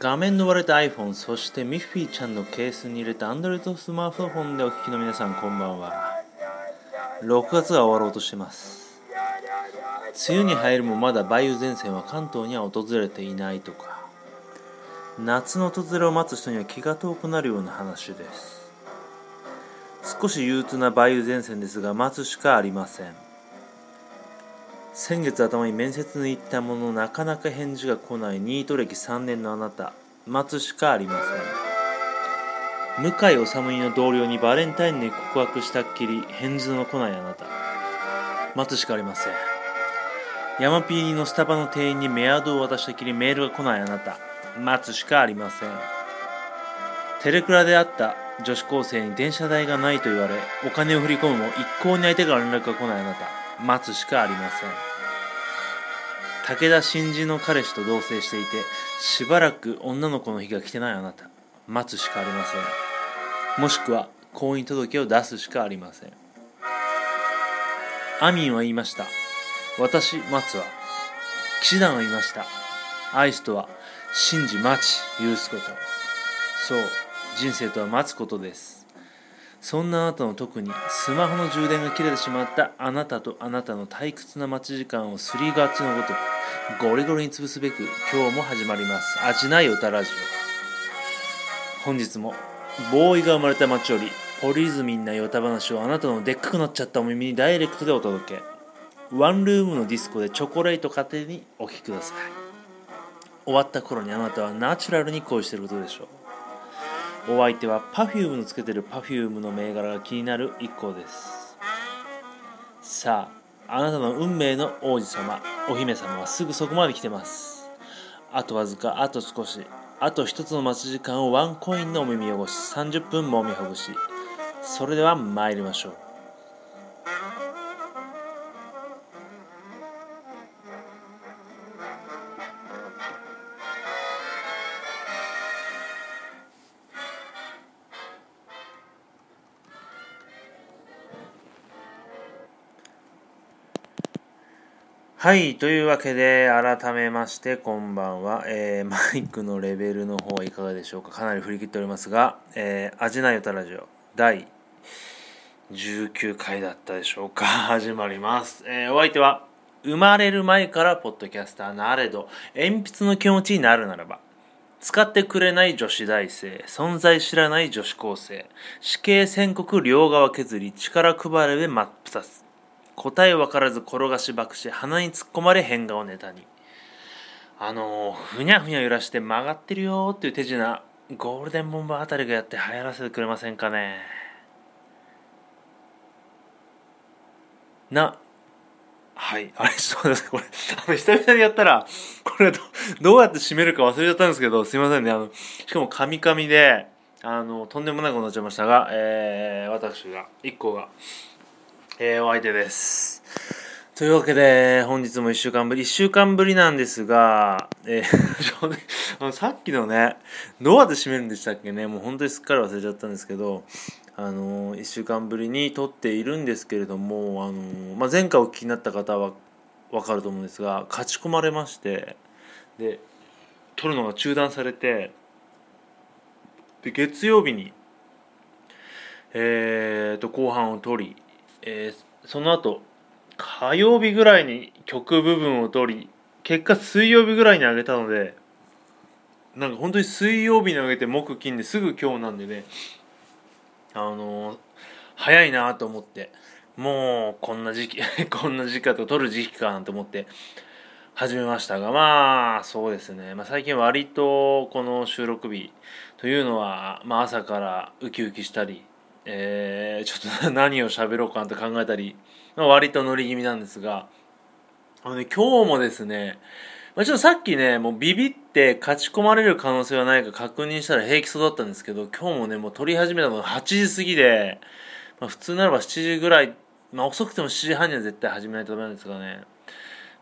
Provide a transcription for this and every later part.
画面の割れた iPhone そしてミッフィーちゃんのケースに入れた Android スマートフォンでお聞きの皆さんこんばんは。6月が終わろうとしてます。梅雨に入るもまだ梅雨前線は関東には訪れていないとか。夏の訪れを待つ人には気が遠くなるような話です。少し憂鬱な梅雨前線ですが待つしかありません。先月頭に面接に行ったもののなかなか返事が来ないニート歴3年のあなた。待つしかありません。向井治の同僚にバレンタインに告白したっきり返事の来ないあなた。待つしかありません。山ピーのスタバの店員にメアドを渡したきりメールが来ないあなた。待つしかありません。テレクラで会った女子高生に電車代がないと言われお金を振り込むも一向に相手から連絡が来ないあなた。待つしかありません。武田真治の彼氏と同棲していてしばらく女の子の日が来てないあなた。待つしかありません。もしくは婚姻届を出すしかありません。アミンは言いました。私待つは騎士団は言いました。愛すとは信じ待ち許すこと。そう人生とは待つことです。そんなあなたの特にスマホの充電が切れてしまったあなたとあなたの退屈な待ち時間をすりがちのごとくゴリゴリに潰すべく今日も始まります。味ない歌ラジオ。本日もボーイが生まれた街よりポリズミンなヨタ話をあなたのでっかくなっちゃったお耳にダイレクトでお届け。ワンルームのディスコでチョコレート家庭にお聴きください。終わった頃にあなたはナチュラルに恋していることでしょう。お相手は Perfume のつけてる Perfume の銘柄が気になる一行です。さああなたの運命の王子様お姫様はすぐそこまで来てます。あとわずかあと少し。あと一つの待ち時間をワンコインのお耳汚し30分もみほぐし。それでは参りましょう。はい。というわけで、改めまして、こんばんは。えー、マイクのレベルの方はいかがでしょうかかなり振り切っておりますが、えー、味ない歌ラジオ第19回だったでしょうか 始まります。えー、お相手は、生まれる前からポッドキャスターなれど、鉛筆の気持ちになるならば、使ってくれない女子大生、存在知らない女子高生、死刑宣告両側削り、力配れで真っ二つ。答え分からず転がしばくし鼻に突っ込まれ変顔ネタに。あのふにゃふにゃ揺らして曲がってるよっていう手品ゴールデンボンバーあたりがやって流行らせてくれませんかね。なはいあれちょっと待ってくださいこれあの久々にやったらこれどうやって締めるか忘れちゃったんですけどすいませんね。あのしかもカミカミであのとんでもないことになっちゃいましたが、えー、私が一個が。えー、お相手です。というわけで、本日も1週間ぶり、1週間ぶりなんですが、えー、さっきのね、どうやって締めるんでしたっけね、もう本当にすっかり忘れちゃったんですけど、あのー、1週間ぶりに撮っているんですけれども、あのー、まあ、前回お聞きになった方はわかると思うんですが、勝ち込まれまして、で、撮るのが中断されて、で、月曜日に、えーと、後半を取り、えー、その後火曜日ぐらいに曲部分を取り結果水曜日ぐらいに上げたのでなんか本当に水曜日に上げて木金ですぐ今日なんでねあのー、早いなと思ってもうこんな時期 こんな時期かと取る時期かなんて思って始めましたがまあそうですね、まあ、最近割とこの収録日というのは、まあ、朝からウキウキしたりえー、ちょっと 何を喋ろうかなと考えたり、まあ、割と乗り気味なんですが、あのね、今日もですね、まあ、ちょっとさっきね、もうビビって勝ち込まれる可能性はないか確認したら平気そうだったんですけど、今日もね、もう撮り始めたのが8時過ぎで、まあ、普通ならば7時ぐらい、まあ遅くても7時半には絶対始めないとダメなんですがね、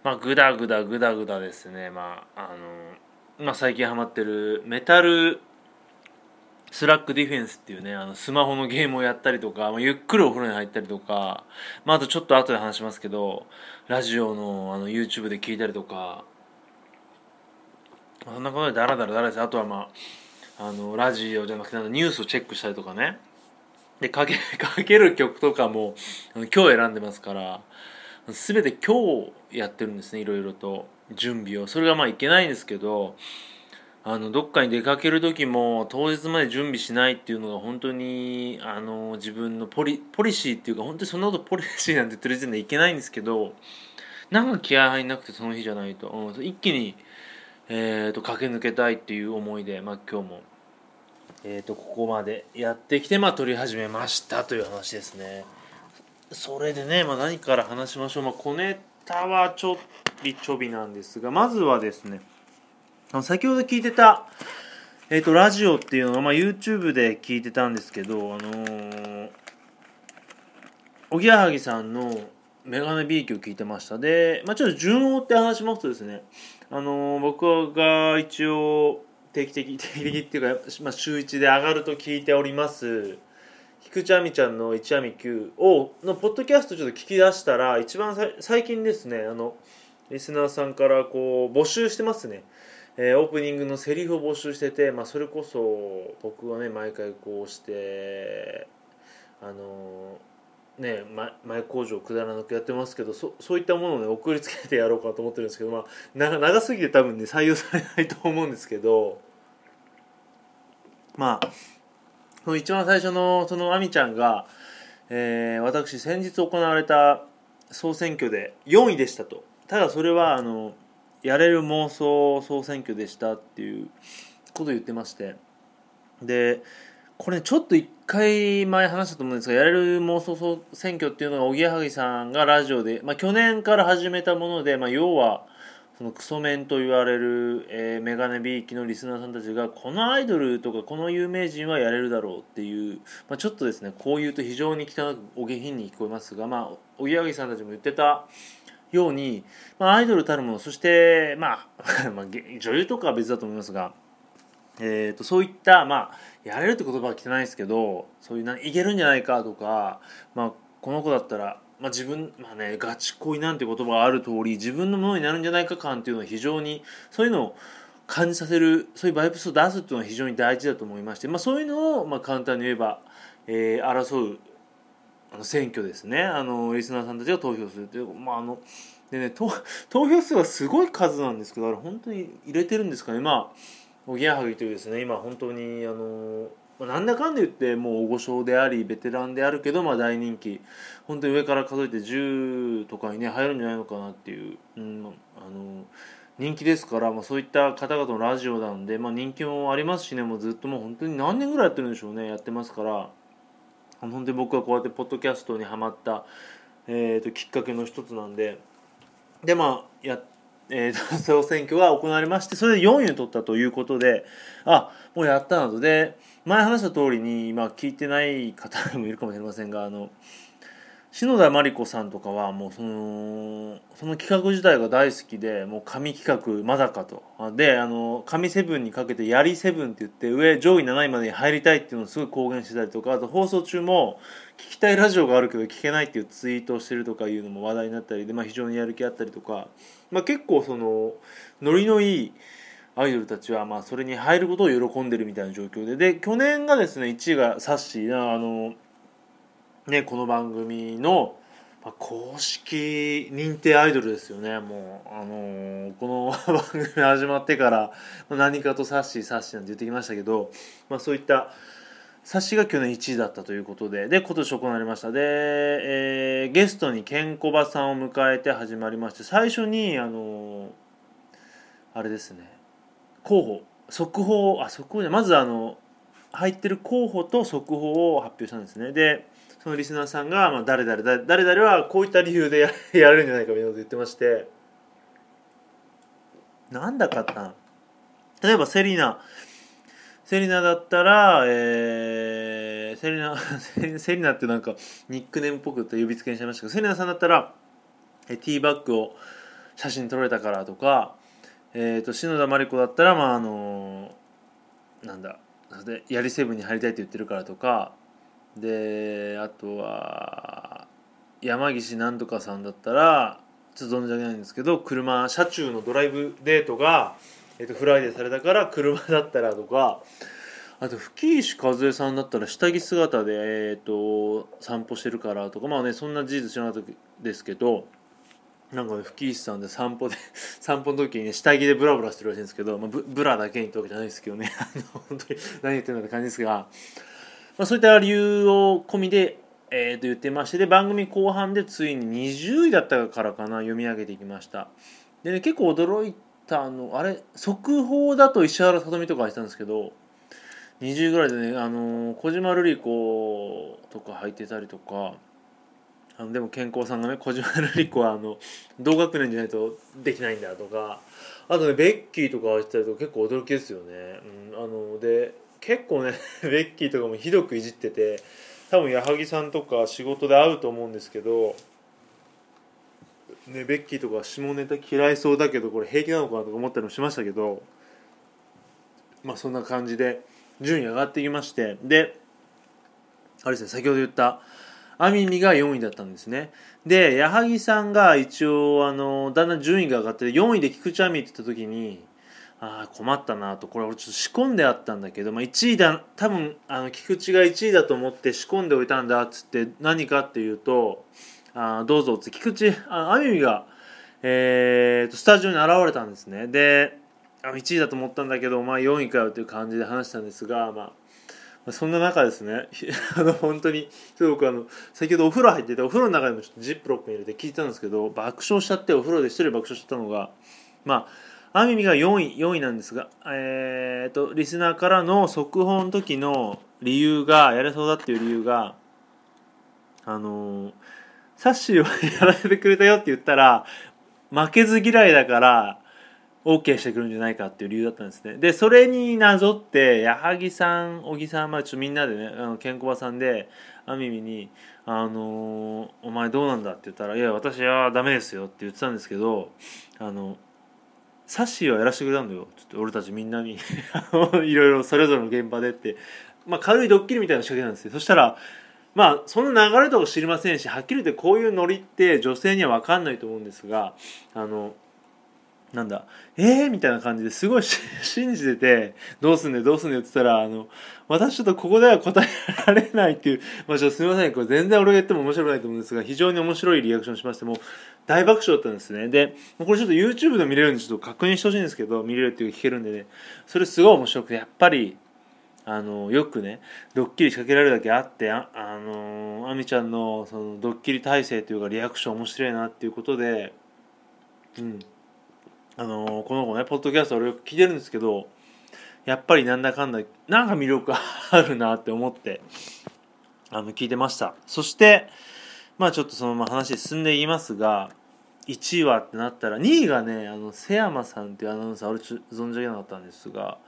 まあグダグダグダグダですね、まああの、まあ最近ハマってるメタルスラックディフェンスっていうね、あの、スマホのゲームをやったりとか、まあ、ゆっくりお風呂に入ったりとか、まあ、あとちょっと後で話しますけど、ラジオの、あの、YouTube で聞いたりとか、そんなことでダラダラダラです。あとはまあ、あの、ラジオじゃなくて、ニュースをチェックしたりとかね。で、かけ、かける曲とかも、あの今日選んでますから、すべて今日やってるんですね、いろいろと。準備を。それがまあいけないんですけど、あのどっかに出かける時も当日まで準備しないっていうのが本当にあの自分のポリポリシーっていうか本当にそんなことポリシーなんて言ってる時点でいけないんですけどなんか気合入んなくてその日じゃないと、うん、一気に、えーと、駆け抜けたいっていう思いで、まあ、今日も、えーと、ここまでやってきて、まあ、撮り始めましたという話ですね。それでね、まあ、何から話しましょう、まあ、小ネタはちょっぴちょびなんですがまずはですねあの先ほど聞いてた、えーと、ラジオっていうのは、まあ、YouTube で聞いてたんですけど、あのー、おぎやはぎさんのメガネビーキを聞いてました。で、まあ、ちょっと順を追って話しますとですね、あのー、僕が一応定期的定期的っていうか、まあ、週1で上がると聞いております菊池亜美ちゃんの「一亜美9」をのポッドキャストちょっと聞き出したら一番最近ですねあのリスナーさんからこう募集してますね。えー、オープニングのセリフを募集してて、まあ、それこそ僕はね毎回こうしてあのー、ね前工場くだらなくやってますけどそそういったものをね送りつけてやろうかと思ってるんですけど、まあ、長すぎて多分ね採用されないと思うんですけどまあその一番最初のその亜美ちゃんが、えー、私先日行われた総選挙で4位でしたと。ただそれはあのやれる妄想総選挙でしたっていうことを言ってまして。でこれちょっと一回前話したと思うんですがやれる妄想総選挙っていうのがおぎやはぎさんがラジオで、まあ、去年から始めたもので、まあ、要はそのクソメンと言われる、えー、メガネビーキのリスナーさんたちがこのアイドルとかこの有名人はやれるだろうっていう、まあ、ちょっとですねこう言うと非常に汚くお下品に聞こえますが、まあ、おぎやはぎさんたちも言ってたように、まあ、アイドルたるものそして、まあ、女優とかは別だと思いますが、えーと、そういった、まあ、やれるって言葉は汚いですけどそういうないけるんじゃないかとか、まあ、この子だったら、まあ、自分、まあね、ガチ恋なんて言葉がある通り自分のものになるんじゃないか感っていうのは非常にそういうのを感じさせるそういうバイブスを出すっていうのは非常に大事だと思いまして、まあ、そういうのを、まあ、簡単に言えば、えー、争う選挙ですね。あのリスナーさんたちが投票するっていうまああのでね 投票数はすごい数なんですけどあれ本当に入れてるんですかね。まあおぎやはぎというですね今本当にあのなんだかんで言ってもう大御所でありベテランであるけど、まあ、大人気。本当に上から数えて10とかにね入るんじゃないのかなっていう、うん、あの人気ですから、まあ、そういった方々のラジオなんで、まあ、人気もありますしねもうずっともう本当に何年ぐらいやってるんでしょうねやってますから。本当に僕はこうやってポッドキャストにはまった、えーと、きっかけの一つなんででまあや えー、総選挙が行われましてそれで4位を取ったということであもうやったなと。で前話した通りに、まあ、聞いてない方もいるかもしれませんがあの篠田麻里子さんとかはもうそのその企画自体が大好きでもう神企画まだかと。であの神セブンにかけてやりセブンって言って上上位7位までに入りたいっていうのをすごい公言してたりとかあと放送中も聞きたいラジオがあるけど聞けないっていうツイートをしてるとかいうのも話題になったりで、まあ、非常にやる気あったりとか、まあ、結構そのノリのいいアイドルたちはまあそれに入ることを喜んでるみたいな状況で。で去年がですね1位がサッシー。あのね、この番組の、ま、公式認定アイドルですよね。もう、あのー、この番組始まってから何かとサッシーサッシーなんて言ってきましたけど、まあ、そういったサッシーが去年1位だったということでで今年行われました。で、えー、ゲストにケンコバさんを迎えて始まりまして最初にあのー、あれですね候補速報あ速報じゃまずあの入ってる候補と速報を発表したんですね。でそのリスナーさんが、まあ、誰々誰誰はこういった理由で やるんじゃないかみたいなこと言ってまして。なんだかった例えばセリナ。セリナだったら、えー、セリナ セリナってなんかニックネームっぽくて呼びつけにしちゃいましたけどセリナさんだったらえティーバッグを写真撮れたからとか、えーと、篠田麻里子だったらまああのなんだでやりセブンに入りたいって言ってるからとかであとは山岸なんとかさんだったらちょっと存じ上げないんですけど車車中のドライブデートが、えー、とフライデーされたから車だったらとかあと吹石一恵さんだったら下着姿で、えー、と散歩してるからとかまあねそんな事実知らなかったですけどなんかね吹石さんで散歩で 散歩の時にね下着でブラブラしてるらしいんですけど、まあ、ブラだけにってわけじゃないですけどね。あの本当に何言ってんだって感じですが、まあ、そういった理由を込みで、えー、と言ってましてで番組後半でついに20位だったからかな読み上げていきました。でね結構驚いたのあれ速報だと石原さとみとか入ってたんですけど20位ぐらいでねあの小島瑠璃子とか入ってたりとかあのでも健康さんがね小島瑠璃子はあの同学年じゃないとできないんだとかあとねベッキーとか入ってたりとか結構驚きですよね、うん、あので結構ね ベッキーとかもひどくいじってて多分矢作さんとか仕事で会うと思うんですけどねベッキーとか下ネタ嫌いそうだけどこれ平気なのかなとか思ったりもしましたけどまあそんな感じで順位上がってきましてであれですね先ほど言ったアミミが4位だったんですね。で矢作さんが一応あのだんだん順位が上がって4位で菊池亜美って言った時にああ困ったなと。これ俺ちょっと仕込んであったんだけど、まあ、1位だ多分あの菊池が1位だと思って仕込んでおいたんだっつって何かっていうとあどうぞっつって菊池ああみみが、えーと、スタジオに現れたんですね。で1位だと思ったんだけど、まあ、4位かよっていう感じで話したんですが、まあ、そんな中ですね。あの本当にすごくあの先ほどお風呂入っててお風呂の中でもちょっとジップロックに入れて聞いたんですけど爆笑しちゃってお風呂で一人爆笑しちゃったのがまあアミミが4位4位なんですが、えーと、リスナーからの速報の時の理由がやれそうだっていう理由があのー、サッシーはやらせてくれたよって言ったら負けず嫌いだから OK してくるんじゃないかっていう理由だったんですねでそれになぞって矢作さん小木さん、まあ、ちょみんなでねあのケンコバさんであみみに「あのー、お前どうなんだ?」って言ったら「いや私はダメですよ」って言ってたんですけどあのサッシーはやらせてくれたんだよ」つって俺たちみんなに。いろいろそれぞれの現場でって、まあ、軽いドッキリみたいな仕掛けなんですよ。そしたらまあその流れとか知りませんしはっきり言ってこういうノリって女性には分かんないと思うんですがあのなんだえー？みたいな感じですごい 信じててどうすんねどうすんねって言ったらあの私ちょっとここでは答えられないっていうまあちょっとすみませんこれ全然俺が言っても面白くないと思うんですが非常に面白いリアクションしましても大爆笑だったんですね。でこれちょっと YouTube で見れるんでちょっと確認してほしいんですけど見れるっていう聞けるんでね。それすごい面白くてやっぱりあのよくねドッキリ仕掛けられるだけあってあ、あのー、亜美ちゃんのそのドッキリ体制というかリアクション面白いなっていうことでうん。あのー、この子ねポッドキャスト俺よく聞いてるんですけどやっぱりなんだかんだなんか魅力あるなって思ってあの聞いてました。そしてまあちょっとそのまま話進んでいきますが1位はってなったら2位がねあの瀬山さんっていうアナウンサー俺存じ上げなかったんですが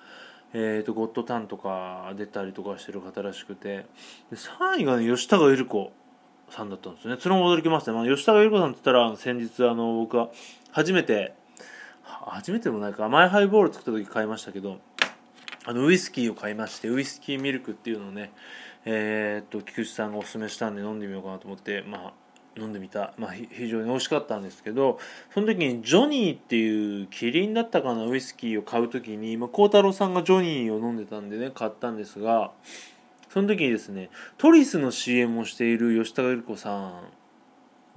えーと、ゴッドタンとか出たりとかしてる方らしくてで3位がね吉高由里子さんだったんですね。それも驚きました、まあ、吉高由里子さんって言ったら先日あの僕は初めて初めてでもないか。甘いハイボール作った時買いましたけどあのウイスキーを買いましてウイスキーミルクっていうのをねえー、っと菊池さんがおすすめしたんで飲んでみようかなと思ってまあ飲んでみた、まあ、非常に美味しかったんですけどその時にジョニーっていうキリンだったかなウイスキーを買う時に孝太郎さんがジョニーを飲んでたんでね買ったんですがその時にですねトリスの CM をしている吉高由里子さん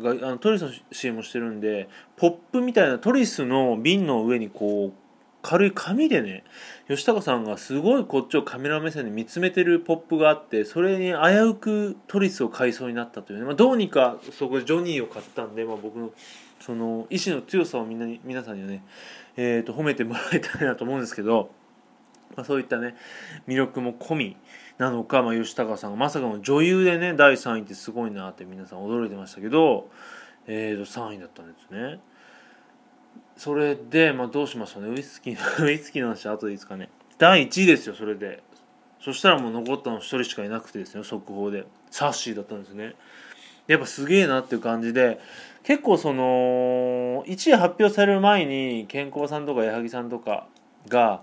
があのトリスの CM をしてるんでポップみたいなトリスの瓶の上にこう軽い紙でね吉高さんがすごいこっちをカメラ目線で見つめてるポップがあってそれに危うくトリスを買いそうになったというね、まあ、どうにかそこでジョニーを買ったんで、まあ、僕のその意志の強さをみんなに皆さんにはね、えー、と褒めてもらいたいなと思うんですけど、まあ、そういったね魅力も込みなのか、まあ、吉高さんがまさかの女優でね第3位ってすごいなって皆さん驚いてましたけど、えー、と3位だったんですね。それで、まあ、どうしましょうね？ウイスキー ウイスキーの話後でいいですかね？第1位ですよそれで。そしたらもう残ったの1人しかいなくてですね速報で。サッシーだったんですね。やっぱすげえなっていう感じで結構その1位発表される前に健康さんとか矢作さんとかが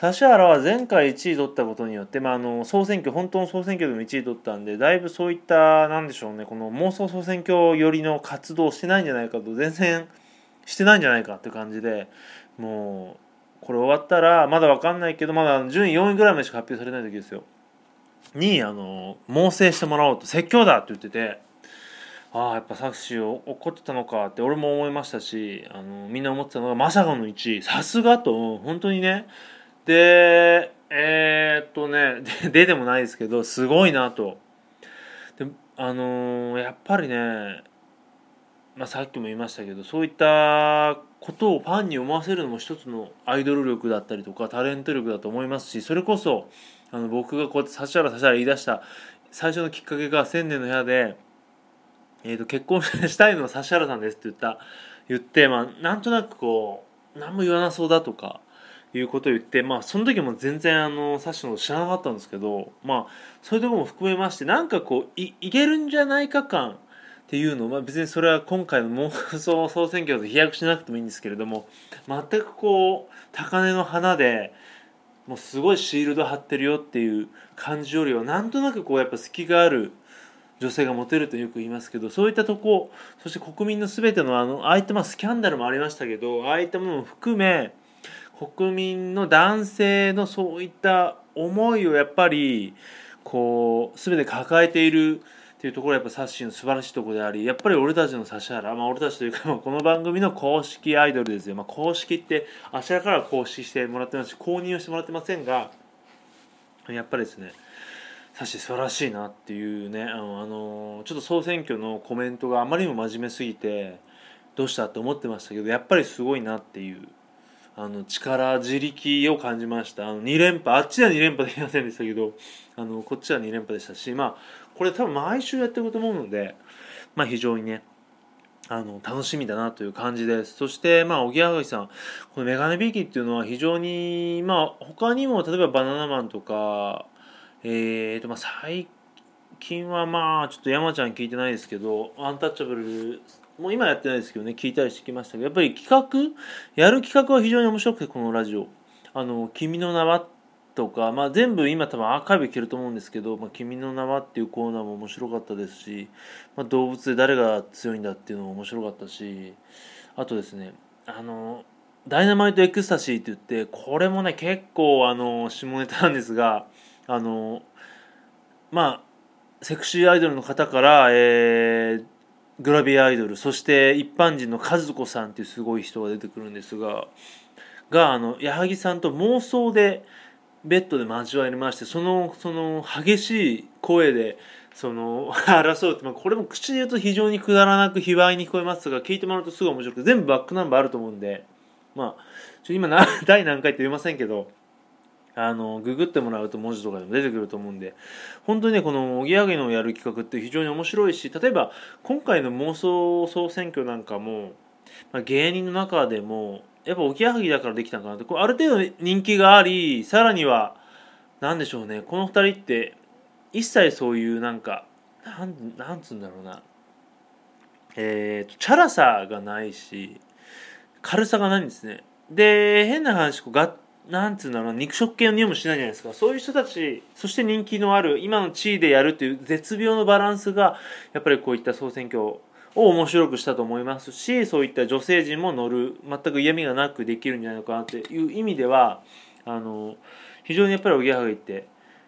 指原は前回1位取ったことによって、まあ、あの総選挙本当の総選挙でも1位取ったんでだいぶそういったなんでしょうねこの妄想総選挙寄りの活動してないんじゃないかと全然してないんじゃないかって感じでもうこれ終わったらまだ分かんないけどまだ順位4位ぐらいまでしか発表されない時ですよ。にあの猛省してもらおうと説教だって言っててああやっぱ作詞を怒ってたのかって俺も思いましたしあのみんな思ってたのがまさかの1位。さすがと本当にね。でえー、っとねで でもないですけどすごいなと。であのー、やっぱりね、まあ、さっきも言いましたけどそういったことをファンに思わせるのも一つのアイドル力だったりとかタレント力だと思いますしそれこそあの僕がこうやって指原指原言い出した最初のきっかけが千年の部屋で、えー、と結婚したいのは指原さんですって言った言って、まあ、なんとなくこう何も言わなそうだとかいうことを言ってまあその時も全然あのサッシのこと知らなかったんですけどまあそういうとこも含めましてなんかこういいけるんじゃないか感っていうのは、まあ、別にそれは今回の妄想総選挙と飛躍しなくてもいいんですけれども全くこう高嶺の花でもうすごいシールド貼ってるよっていう感じよりはなんとなくこうやっぱ隙がある女性がモテるとよく言いますけどそういったとこそして国民の全てのあのああいったまあスキャンダルもありましたけどああいったものも含め国民の男性のそういった思いをやっぱりこう全て抱えているっていうところはやっぱサッシーの素晴らしいところでありやっぱり俺たちの指原まあ俺たちというか、まあ、この番組の公式アイドルですよ、まあ、公式ってあちらから公式してもらってます。し公認をしてもらってませんがやっぱりですねサッシー素晴らしいなっていうねあのあのちょっと総選挙のコメントがあまりにも真面目すぎてどうしたって思ってましたけどやっぱりすごいなっていうあの力自力を感じました。あの2連覇あっちは2連覇できませんでしたけどあのこっちは2連覇でしたしまあこれ多分毎週やってると思うのでまあ非常にねあの楽しみだなという感じです。そしてまあおぎやはぎさんこのメガネビーキっていうのは非常にまあ他にも例えばバナナマンとかえーとまあ最近はまあちょっと山ちゃん聞いてないですけどアンタッチャブルもう今やってないですけどね聞いたりしてきましたけどやっぱり企画やる企画は非常に面白くてこのラジオ「あの君の名は」とか、まあ、全部今多分アーカイブいけると思うんですけど「まあ、君の名は」っていうコーナーも面白かったですし、まあ、動物で誰が強いんだっていうのも面白かったしあとですねあのダイナマイトエクスタシーって言ってこれもね結構あの下ネタなんですがあのまあセクシーアイドルの方から、えー、グラビアアイドルそして一般人の和子さんっていうすごい人が出てくるんですががあの矢作さんと妄想でベッドで交わりましてそのその激しい声でその争うって、まあ、これも口で言うと非常にくだらなく卑猥に聞こえますが聞いてもらうとすごい面白くて全部バックナンバーあると思うんでまあちょ今 第何回って言いませんけどあのググってもらうと文字とかでも出てくると思うんで本当にねこのおぎやはぎのやる企画って非常に面白いし例えば今回の妄想総選挙なんかも、まあ、芸人の中でもやっぱおぎやはぎだからできたのかなってこある程度人気がありさらには何でしょうねこの2人って一切そういうなんかなんなんつうんだろうな。えーとチャラさがないし軽さがないんですね。で変な話こうがなんつうんだろう肉食系の匂いもしないじゃないですか。そういう人たちそして人気のある今の地位でやるという絶妙のバランスがやっぱりこういった総選挙を面白くしたと思いますしそういった女性陣も乗る全く嫌味がなくできるんじゃないのかなっていう意味ではあの非常にやっぱりおぎやはぎって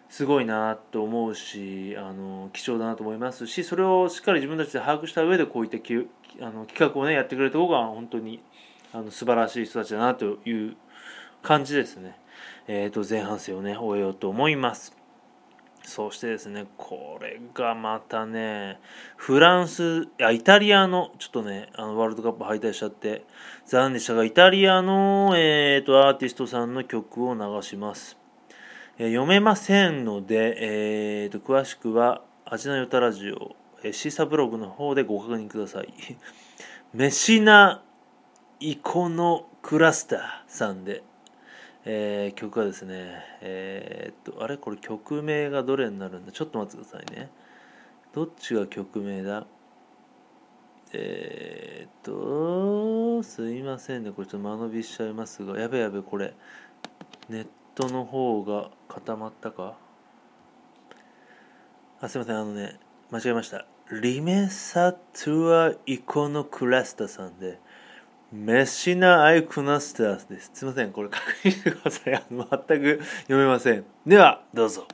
すごいなと思うしあの貴重だなと思いますしそれをしっかり自分たちで把握した上でこういったきあの企画をねやってくれた方が本当にあの素晴らしい人たちだなという感じですね、えー、と前半戦をね終えようと思います。そしてですねこれがまたねフランスいやイタリアのちょっとねあのワールドカップ敗退しちゃって残念でしたがイタリアの、えーと、アーティストさんの曲を流します、え、読めませんので、えーと、詳しくは「味な与太ラジオ」えー、 Seesaa ブログの方でご確認ください。メシナ・イコノクラスターさんでえー、曲はですね、えー、っと、あれ？これ曲名がどれになるんだ？ちょっと待ってくださいね。どっちが曲名だ？えー、っと、すいませんね。これちょっと間延びしちゃいますが、やべやべ、これ、ネットの方が固まったか？あすいません。あのね間違えました。リメサトゥアイコノクラスタさんでメシナアイクナスタスです。すいません。これ確認してください。全く読めません。ではどうぞ。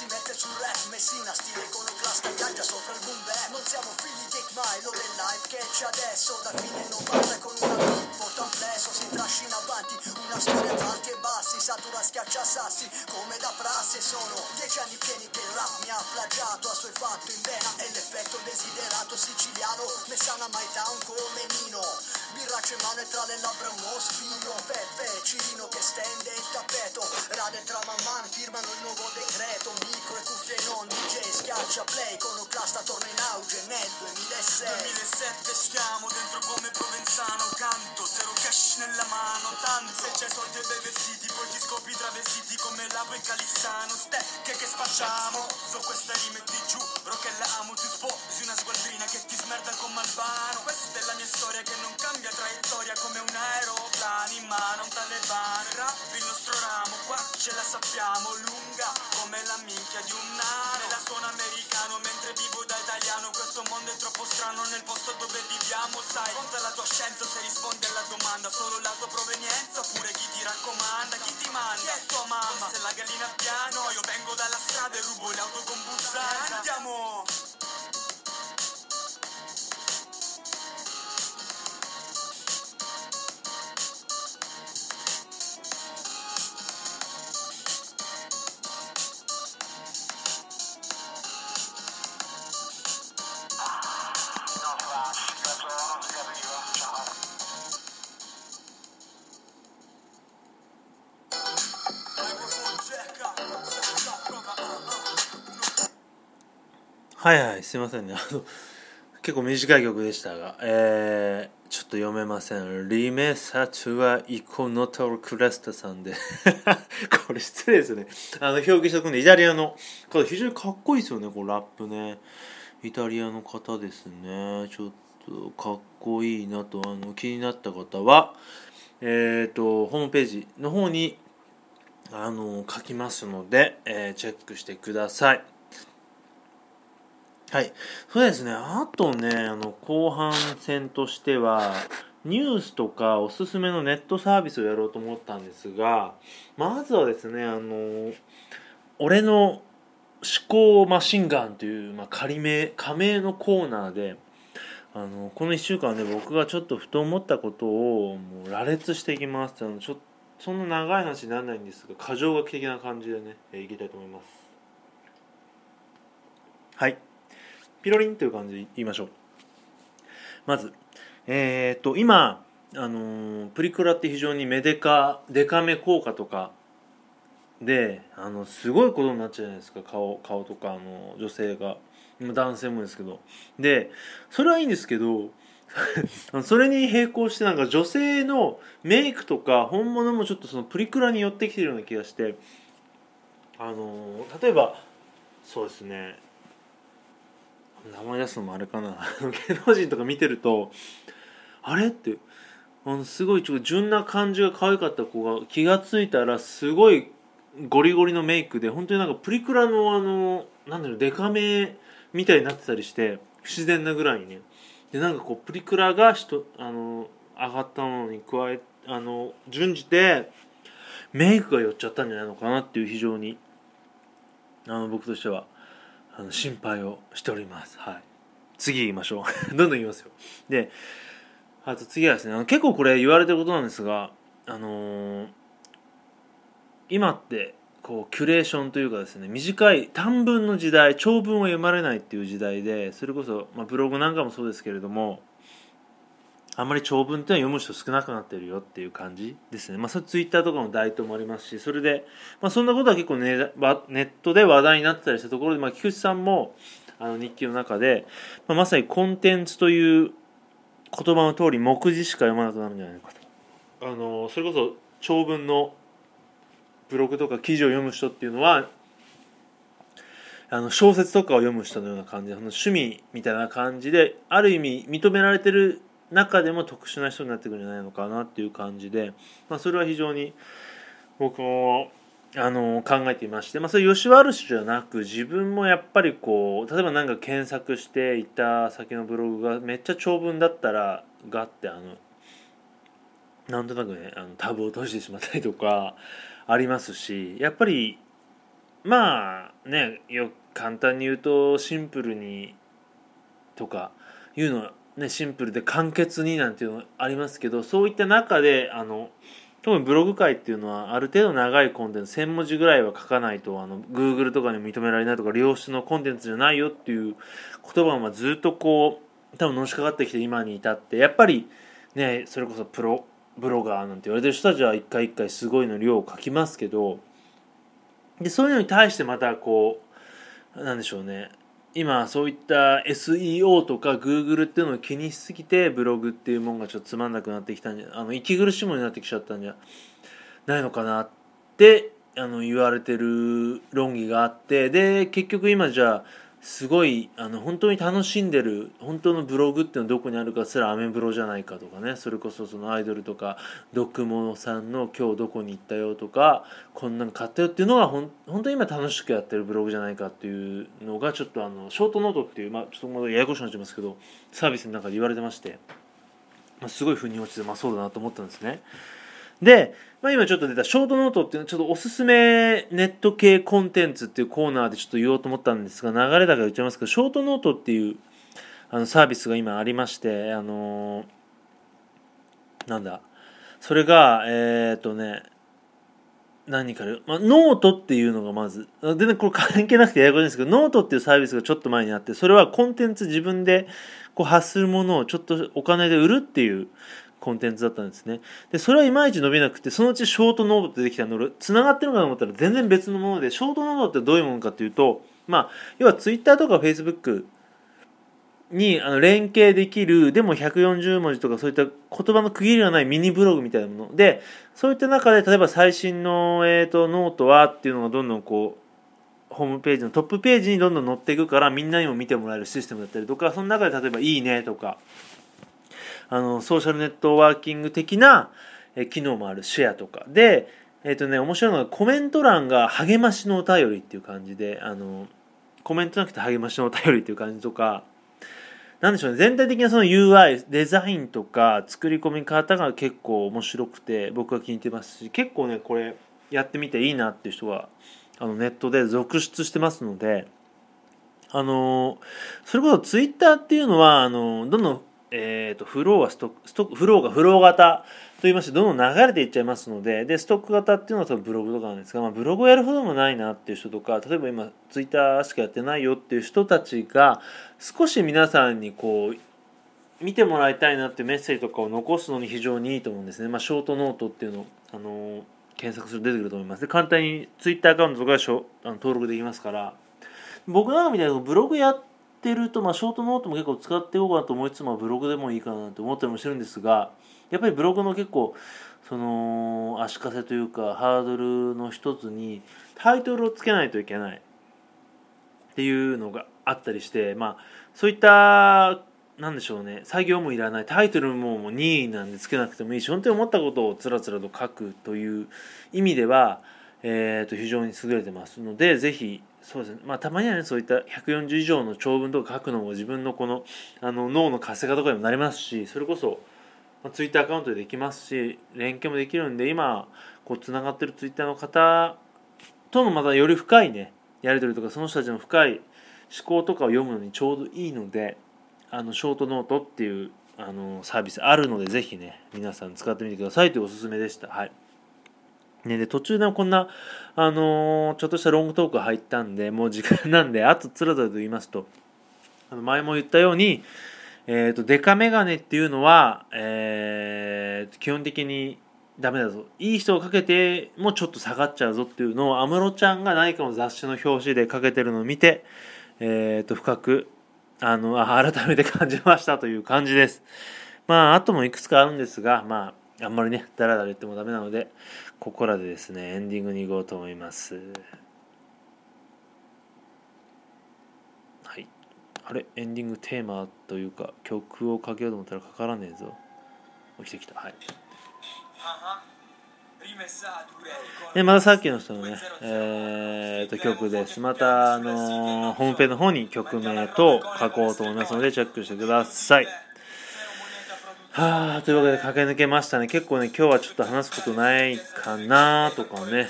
Si mette sul rap Messina, stile iconoclasta, viaggia sopra il boom bap. Non siamo figli di Ekmai, lo del life che c'è adesso. Da fine 90 con una beat porta un plesso Si trascina avanti, una storia tra alti e bassi Satura schiaccia sassi, come da prassi. Sono dieci anni pieni che il rap mi ha plagiato A suo fatto in vena. E l'effetto desiderato siciliano Messana Mai Town come Nino Birraccio in mano tra le labbra uno spino Peppe, Cirino che stende il tappeto. Rade tra man man firmano il nuovo decreto. Micro e cuffie non DJ schiaccia play. Iconoclasta torna in auge nel 2006 2007 stiamo dentro come Provenzano. Canto, zero cash nella mano Tanto. Se c'è soldi e bei vestiti Poi ti scopri travestiti come Lapo e Calissano. Ste che spacciamo. So questa rime ti giuro che la amo. Tu sposi una squadrina che ti smerda con Malvano Questa è la mia storia che non cambia traiettoria Come un aeroplano in mano a un talebano Il Rap il nostro ramo qua ce la sappiamo Lunga come la minchia di un nano la suono americano mentre vivo da italiano Questo mondo è troppo strano nel posto dove viviamo Sai, conta la tua scienza se rispondi alla domanda Solo la tua provenienza oppure chi ti raccomanda Chi ti manda? Chi è tua mamma? Se la gallina piano Io vengo dalla strada e rubo le auto con buzzata Andiamo! はいはいすいませんね。あの結構短い曲でしたが、えー、ちょっと読めません。リメサチュアイコノトルクレスタさんで。これ失礼ですね。あの表記しておくんでイタリアの方非常にかっこいいですよね。こうラップね。イタリアの方ですね。ちょっとかっこいいなと。あの気になった方はえっ、とホームページの方にあの書きますので、えーチェックしてください。はい。そうですね。あとね、あの、後半戦としては、ニュースとかおすすめのネットサービスをやろうと思ったんですが、まずはですね、あの、俺の思考マシンガンという、まあ、仮名、仮名のコーナーで、あの、この1週間ね、僕がちょっとふと思ったことを、もう羅列していきます。あのちょっとそんな長い話にならないんですが、過剰書き的な感じでね、いきたいと思います。はい。ピロリンという感じで言いましょう。まずえっ、と今あのプリクラって非常にメデカデカめ効果とかであのすごいことになっちゃうじゃないですか。顔顔とかあの女性が。男性もですけど。でそれはいいんですけど それに並行してなんか女性のメイクとか本物もちょっとそのプリクラに寄ってきてるような気がして。あの例えばそうですね。名前出すのもあれかな。芸能人とか見てるとあれってあのすごいちょっと純な感じが可愛かった子が気が付いたらすごいゴリゴリのメイクで本当になんかプリクラのあのなんだろうデカめみたいになってたりして不自然なぐらいに。ねでなんかこうプリクラが人あの上がったのに加えあの順じてメイクが寄っちゃったんじゃないのかなっていう非常に。あの僕としては。あの心配をしております。はい。次言いましょう。どんどん言いますよ。で、あと次はですね、あの結構これ言われてることなんですが、あのー今ってこうキュレーションというかですね短い短文の時代長文を読まれないっていう時代でそれこそ、まあ、ブログなんかもそうですけれどもあんまり長文っていうのは読む人少なくなってるよっていう感じですね。まあ、それツイッターとかの台頭もありますし、それで、まあ、そんなことは結構ネネットで話題になってたりしたところで、まあ、菊池さんもあの日記の中で、まあ、まさにコンテンツという言葉の通り目次しか読まなくなるんじゃないかと。あのそれこそ長文のブログとか記事を読む人っていうのはあの小説とかを読む人のような感じで趣味みたいな感じである意味認められてる中でも特殊な人になってくるんじゃないのかなっていう感じで、まあ、それは非常に僕もあの考えていまして、まあ、それ吉原氏じゃなく自分もやっぱりこう例えば何か検索していた先のブログがめっちゃ長文だったらがってあのなんとなくねあのタブを閉じてしまったりとかありますしやっぱりまあねよ簡単に言うとシンプルにとかいうのはねシンプルで簡潔になんていうのありますけどそういった中であの特にブログ界っていうのはある程度長いコンテンツ1000文字ぐらいは書かないとあの Google とかに認められないとか良質のコンテンツじゃないよっていう言葉はずっとこう多分のしかかってきて今に至ってやっぱりねそれこそプロブロガーなんて言われてる人たちは一回一回すごいの量を書きますけどでそういうのに対してまたこうなんでしょうね今そういった SEO とか Google っていうのを気にしすぎてブログっていうもんがちょっとつまんなくなってきたんじゃあの息苦しいものになってきちゃったんじゃないのかなってあの言われてる論議があってで結局今じゃあすごいあの本当に楽しんでる本当のブログっていうのはどこにあるかすらアメブロじゃないかとかねそれこそそのアイドルとかドッグモさんの今日どこに行ったよとかこんなん買ったよっていうのがほん本当に今楽しくやってるブログじゃないかっていうのがちょっとあのショートノートっていうまあちょっとまだややこしくなっちゃいますけどサービスの中で言われてまして、まあ、すごい腑に落ちてまあそうだなと思ったんですね。で、まあ、今ちょっと出たショートノートっていうのはちょっとおすすめネット系コンテンツっていうコーナーでちょっと言おうと思ったんですが流れだから言っちゃいますけどショートノートっていうあのサービスが今ありましてあのー、なんだそれがえー、っとね何かで、まあ、ノートっていうのがまず全然これ関係なくてややこしいんですけどノートっていうサービスがちょっと前にあってそれはコンテンツ自分でこう発するものをちょっとお金で売るっていうコンテンツだったんですね。で、それはいまいち伸びなくて、そのうち ShortNote ってできたの、繋がってるかと思ったら全然別のもので、 ShortNote ってどういうものかっていうと、まあ、要はツイッターとかフェイスブックにあの連携できる、でも140文字とかそういった言葉の区切りがないミニブログみたいなもので、そういった中で、例えば最新の、えーと、ノートはっていうのがどんどんこう、ホームページのトップページにどんどん載っていくからみんなにも見てもらえるシステムだったりとかその中で例えば「いいね」とかあのソーシャルネットワーキング的な、え機能もあるシェアとか。でえっ、ー、とね面白いのがコメント欄が励ましのお便りっていう感じであのコメントなくて励ましのお便りっていう感じとか。なんでしょうね。全体的なその UI デザインとか作り込み方が結構面白くて僕は気に入ってますし結構ねこれやってみていいなっていう人があのネットで続出してますのであのそれこそツイッターっていうのはあのどんどんえーと、フローはストックストックフローがフロー型と言いましてどんどん流れていっちゃいますのででストック型っていうのは多分ブログとかなんですが、まあ、ブログをやるほどもないなっていう人とか例えば今ツイッターしかやってないよっていう人たちが少し皆さんにこう見てもらいたいなっていうメッセージとかを残すのに非常にいいと思うんですね、まあ、ショートノートっていうのを、あの検索すると出てくると思います。で簡単にツイッターアカウントとかしょあの登録できますから。僕なんかみたいなブログやってってると、まあ、ショートノートも結構使っていこうかなと思いつつ、まあ、ブログでもいいかなと思ったりもしてるんですがやっぱりブログの結構その足かせというかハードルの一つにタイトルをつけないといけないっていうのがあったりしてまあそういったなんでしょうね作業もいらないタイトルももう任意なんでつけなくてもいいし本当に思ったことをつらつらと書くという意味では、えー、と非常に優れてますのでぜひそうですねまあたまにはねそういった140以上の長文とか書くのも自分のこのあの脳の活性化とかにもなりますしそれこそ、まあ、ツイッターアカウントでできますし連携もできるんで今こうつながってるツイッターの方とのまたより深いねやり取りとかその人たちの深い思考とかを読むのにちょうどいいのであのショートノートっていうあのサービスあるのでぜひね皆さん使ってみてくださいというおすすめでした。はいね、で途中でもこんな、あのー、ちょっとしたロングトーク入ったんでもう時間なんであとつらつらと言いますとあの前も言ったように、えー、とデカメガネっていうのは、えー基本的にダメだぞ。いい人をかけてもちょっと下がっちゃうぞっていうのを安室ちゃんが何かの雑誌の表紙でかけてるのを見て、えー、と深くあのあ改めて感じましたという感じです。まああともいくつかあるんですがまああんまりねダラダラ言ってもダメなのでここらでですねエンディングに行こうと思います。はい。あれ？エンディングテーマというか曲をかけようと思ったらかからねえぞ。起きてきた。はい。でまたさっきの人のね、えー、と曲です。また、あのーホームページの方に曲名と書こうと思いますのでチェックしてください。はあというわけで駆け抜けましたね。結構ね今日はちょっと話すことないかなとかね。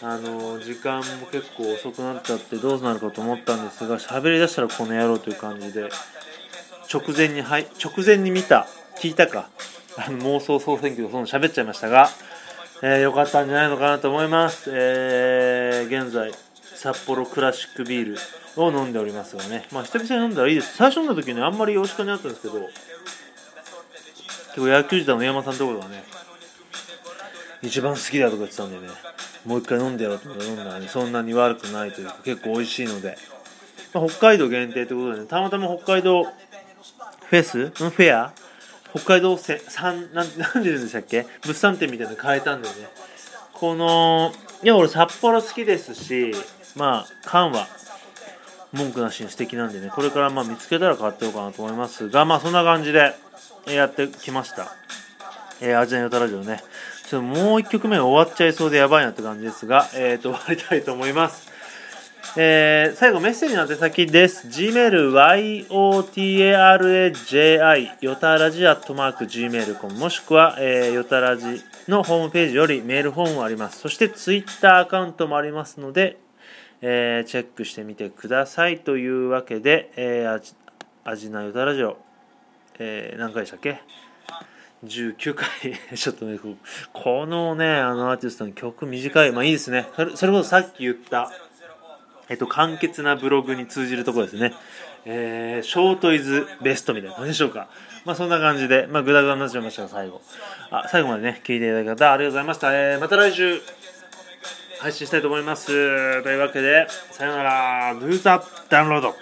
あの時間も結構遅くなっちゃってどうなるかと思ったんですが喋りだしたらこの野郎という感じで直前にはい直前に見た聞いたかあの妄想総選挙でその喋っちゃいましたが、えー、よかったんじゃないのかなと思います、えー現在札幌クラシックビールを飲んでおりますがね。まあ久々に飲んだらいいです。最初飲んだ時ねあんまり美味しくなかったんですけど結構野球時代の山さんところがね一番好きだとか言ってたんでねもう一回飲んでやろうと思って飲んだらねそんなに悪くないというか結構美味しいので、まあ、北海道限定ということでねたまたま北海道フェスフェア北海道せ三なんなんで言うんでしたっけ？物産展みたいなの変えたんだよね。このいや俺札幌好きですしまあ缶は文句なしに素敵なんでねこれからまあ見つけたら買ってようかなと思いますがまあそんな感じで。やってきました。えー、アジアヨタラジオね。ちょっともう1曲目終わっちゃいそうでやばいなって感じですがえっ、と終わりたいと思います。えー最後メッセージの宛先です。gmail yotaraji ヨタラジアットマーク gmail.com もしくは、えー、ヨタラジのホームページよりメールフォームもあります。そしてツイッターアカウントもありますので、えーチェックしてみてくださいというわけで、えー、アジアジナヨタラジオ、えー何回でしたっけ？19回 ちょっとねこのねあのアーティストの曲短いまあいいですねそれそれこそさっき言ったえっと、簡潔なブログに通じるところですね。えー、ショートイズベストみたいな感じでしょうか。まあそんな感じで、まあグダグダになっちゃいましたが、最後。あ、最後までね、聞いていただいた方、ありがとうございました。えー、また来週、配信したいと思います。というわけで、さよなら、Do the download!